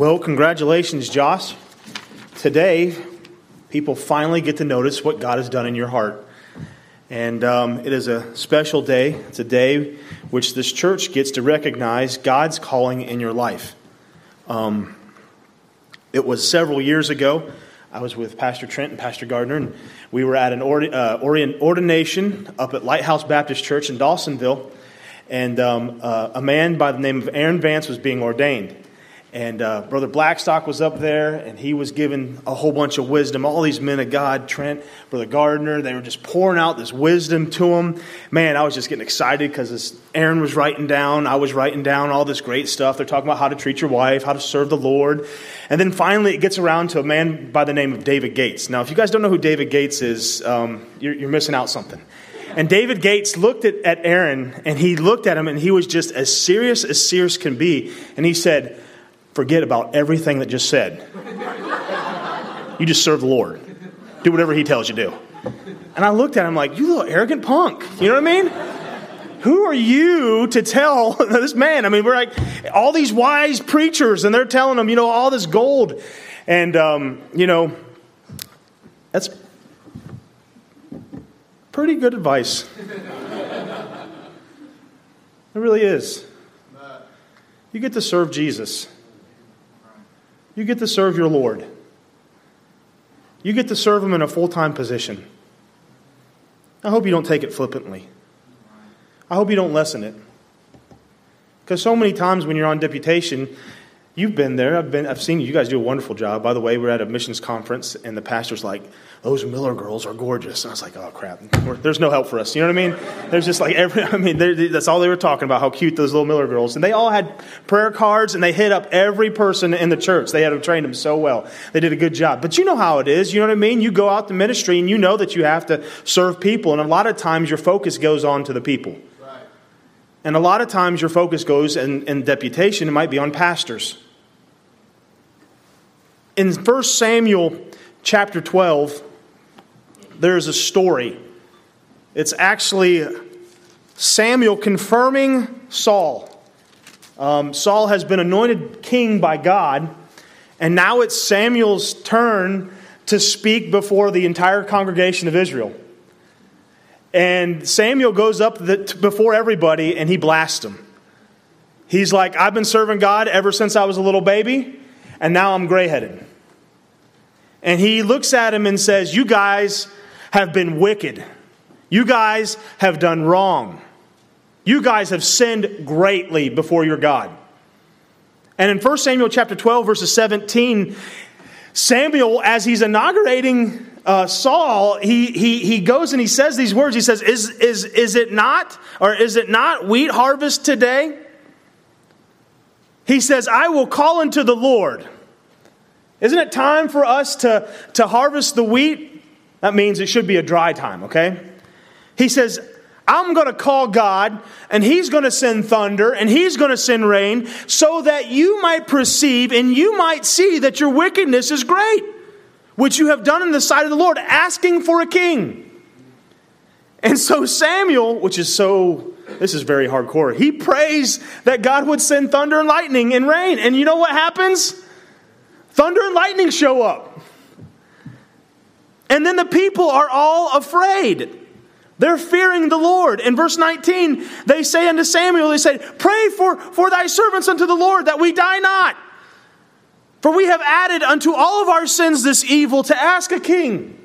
Well, congratulations, Josh. Today, people finally get to notice what God has done in your heart. And um, it is a special day. It's a day which this church gets to recognize God's calling in your life. Um, it was several years ago. I was with Pastor Trent and Pastor Gardner, and we were at an uh, ordination up at Lighthouse Baptist Church in Dawsonville. And um, uh, a man by the name of Aaron Vance was being ordained. And uh, Brother Blackstock was up there, and he was giving a whole bunch of wisdom. All these men of God, Trent, Brother Gardner, they were just pouring out this wisdom to him. Man, I was just getting excited because Aaron was writing down, I was writing down all this great stuff. They're talking about how to treat your wife, how to serve the Lord. And then finally, it gets around to a man by the name of David Gates. Now, if you guys don't know who David Gates is, um, you're, you're missing out something. And David Gates looked at, at Aaron, and he looked at him, and he was just as serious as serious can be. And he said, forget about everything that just said. You just serve the Lord. Do whatever he tells you to do. And I looked at him like, you little arrogant punk. You know what I mean? Who are you to tell this man? I mean, we're like all these wise preachers, and they're telling him, you know, all this gold. And, um, you know, that's pretty good advice. it really is. You get to serve Jesus. You get to serve your Lord. You get to serve Him in a full time position. I hope you don't take it flippantly. I hope you don't lessen it. Because so many times when you're on deputation, You've been there. I've been. I've seen you. You guys do a wonderful job. By the way, we're at a missions conference, and the pastor's like, "Those Miller girls are gorgeous." And I was like, "Oh crap! There's no help for us." You know what I mean? There's just like every. I mean, that's all they were talking about. How cute those little Miller girls, and they all had prayer cards, and they hit up every person in the church. They had them trained them so well. They did a good job. But you know how it is. You know what I mean? You go out to ministry, and you know that you have to serve people, and a lot of times your focus goes on to the people. And a lot of times your focus goes in, in deputation, it might be on pastors. In 1 Samuel chapter 12, there's a story. It's actually Samuel confirming Saul. Um, Saul has been anointed king by God, and now it's Samuel's turn to speak before the entire congregation of Israel. And Samuel goes up the, before everybody and he blasts them. He's like, I've been serving God ever since I was a little baby, and now I'm gray headed. And he looks at him and says, You guys have been wicked. You guys have done wrong. You guys have sinned greatly before your God. And in 1 Samuel chapter 12, verses 17, Samuel, as he's inaugurating uh, Saul, he, he, he goes and he says these words. He says, is, is, is it not, or is it not wheat harvest today? He says, I will call unto the Lord. Isn't it time for us to, to harvest the wheat? That means it should be a dry time, okay? He says, I'm going to call God, and He's going to send thunder, and He's going to send rain, so that you might perceive and you might see that your wickedness is great which you have done in the sight of the Lord, asking for a king. And so Samuel, which is so, this is very hardcore, he prays that God would send thunder and lightning and rain. And you know what happens? Thunder and lightning show up. And then the people are all afraid. They're fearing the Lord. In verse 19, they say unto Samuel, they say, Pray for, for thy servants unto the Lord that we die not. For we have added unto all of our sins this evil to ask a king.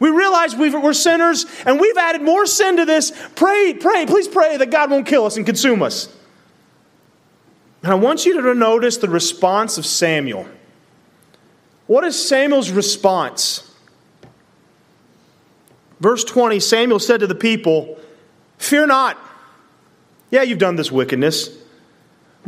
We realize we are sinners and we've added more sin to this. Pray, pray, please pray that God won't kill us and consume us. And I want you to notice the response of Samuel. What is Samuel's response? Verse 20 Samuel said to the people, Fear not. Yeah, you've done this wickedness.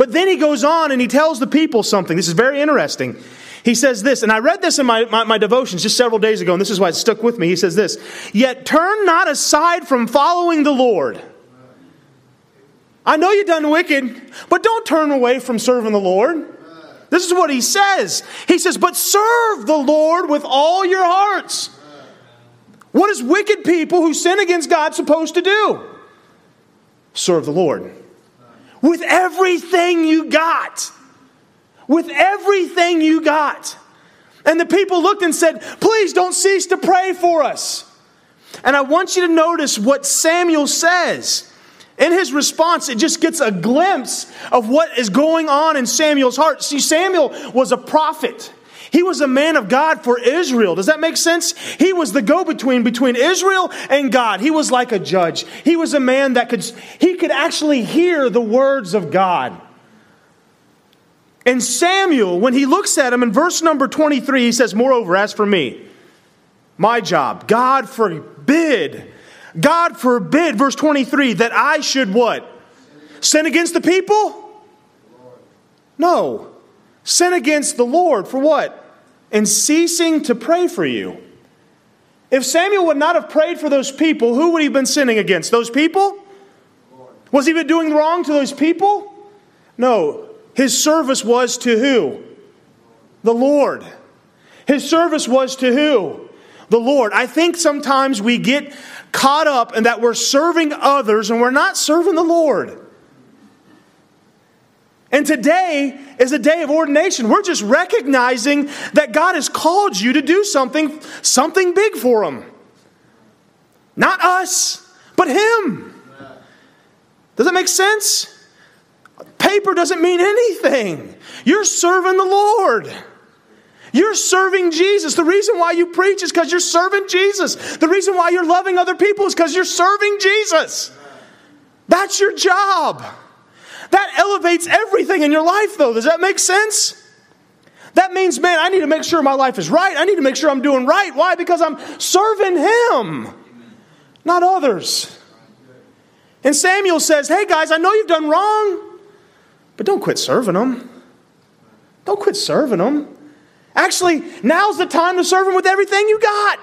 But then he goes on and he tells the people something. This is very interesting. He says this, and I read this in my, my, my, devotions just several days ago, and this is why it stuck with me. He says this Yet turn not aside from following the Lord. I know you've done wicked, but don't turn away from serving the Lord. This is what he says. He says, But serve the Lord with all your hearts. What is wicked people who sin against God supposed to do? Serve the Lord with everything you got. with everything you got. And the people looked and said, Please don't cease to pray for us. And I want you to notice what Samuel says. In his response, it just gets a glimpse of what is going on in Samuel's heart. See, Samuel was a prophet. He was a man of God for Israel. Does that make sense? He was the go-between between Israel and God. He was like a judge. He was a man that could, he could actually hear the words of God. And Samuel, when he looks at him in verse number 23, he says, Moreover, as for me, my job, God forbid, God forbid, verse 23, that I should what? Sin against the people? No. Sin against the Lord for what? And ceasing to pray for you. If Samuel would not have prayed for those people, who would he have been sinning against? Those people? Was he doing wrong to those people? No. His service was to who? The Lord. His service was to who? The Lord. I think sometimes we get caught up in that we're serving others and we're not serving the Lord. And today is a day of ordination. We're just recognizing that God has called you to do something, something big for Him. Not us, but Him. Does that make sense? Paper doesn't mean anything. You're serving the Lord. You're serving Jesus. The reason why you preach is because you're serving Jesus. The reason why you're loving other people is because you're serving Jesus. That's your job. That elevates everything in your life, though. Does that make sense? That means, man, I need to make sure my life is right. I need to make sure I'm doing right. Why? Because I'm serving Him, not others. And Samuel says, Hey, guys, I know you've done wrong, but don't quit serving them. Don't quit serving them. Actually, now's the time to serve Him with everything you got.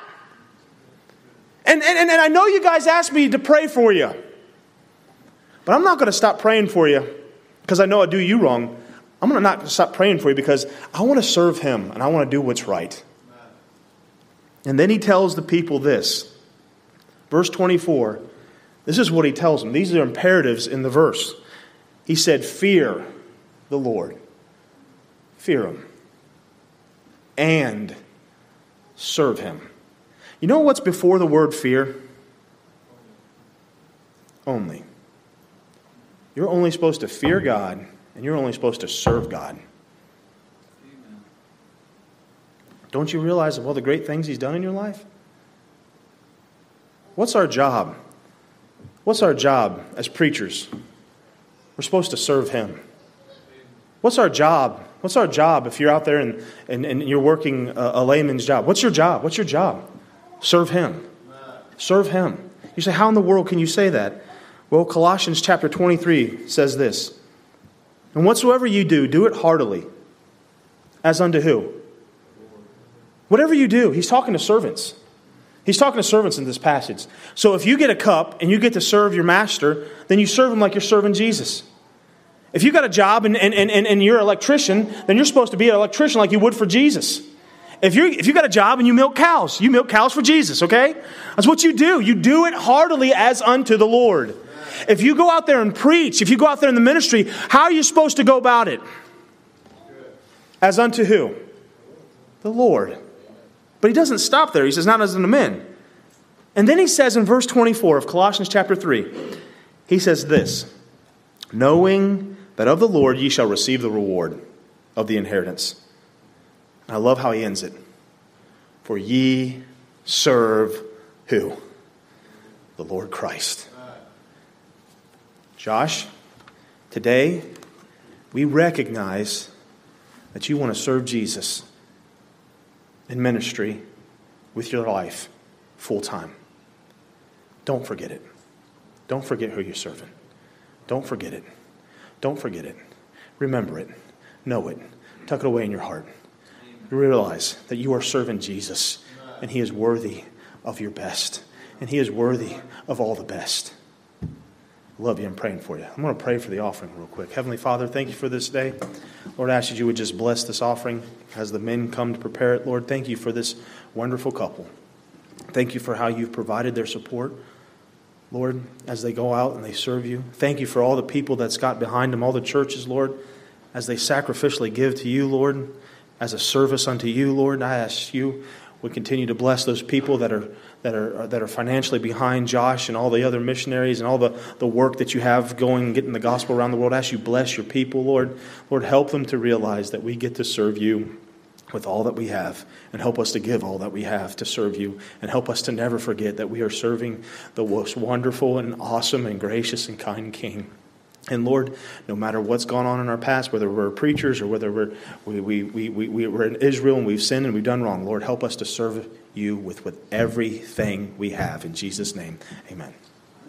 And, and, and I know you guys asked me to pray for you, but I'm not going to stop praying for you because I know I do you wrong. I'm going to not stop praying for you because I want to serve Him and I want to do what's right. And then he tells the people this. Verse 24. This is what he tells them. These are imperatives in the verse. He said, Fear the Lord. Fear Him and serve him. You know what's before the word fear? Only. You're only supposed to fear God, and you're only supposed to serve God. Don't you realize of all the great things He's done in your life? What's our job? What's our job as preachers? We're supposed to serve Him. What's our job What's our job if you're out there and, and, and you're working a, a layman's job? What's your job? What's your job? Serve Him. Serve Him. You say, how in the world can you say that? Well, Colossians chapter 23 says this And whatsoever you do, do it heartily. As unto who? Whatever you do, he's talking to servants. He's talking to servants in this passage. So if you get a cup and you get to serve your master, then you serve him like you're serving Jesus. If you got a job and, and, and, and you're an electrician, then you're supposed to be an electrician like you would for Jesus. If you if you got a job and you milk cows, you milk cows for Jesus, okay? That's what you do. You do it heartily as unto the Lord. If you go out there and preach, if you go out there in the ministry, how are you supposed to go about it? As unto who? The Lord. But he doesn't stop there. He says, not as unto men. And then he says in verse 24 of Colossians chapter 3, he says this, knowing that of the Lord ye shall receive the reward of the inheritance. And I love how he ends it. For ye serve who? The Lord Christ. Josh, today we recognize that you want to serve Jesus in ministry with your life full time. Don't forget it. Don't forget who you're serving. Don't forget it. Don't forget it. Remember it. Know it. Tuck it away in your heart. Realize that you are serving Jesus, and He is worthy of your best, and He is worthy of all the best. Love you. I'm praying for you. I'm going to pray for the offering real quick. Heavenly Father, thank you for this day. Lord, I ask that you would just bless this offering as the men come to prepare it. Lord, thank you for this wonderful couple. Thank you for how you've provided their support. Lord, as they go out and they serve you. Thank you for all the people that's got behind them, all the churches, Lord. as they sacrificially give to you, Lord, as a service unto you, Lord. I ask you would continue to bless those people that are that are that are financially behind Josh and all the other missionaries and all the, the work that you have going getting the gospel around the world. I ask you bless your people, Lord. Lord, help them to realize that we get to serve you with all that we have and help us to give all that we have to serve you and help us to never forget that we are serving the most wonderful and awesome and gracious and kind king and Lord, no matter what's gone on in our past, whether we're preachers or whether we're, we, we, we, we, we're in Israel and we've sinned and we've done wrong, Lord, help us to serve you with, with everything we have. In Jesus' name, amen.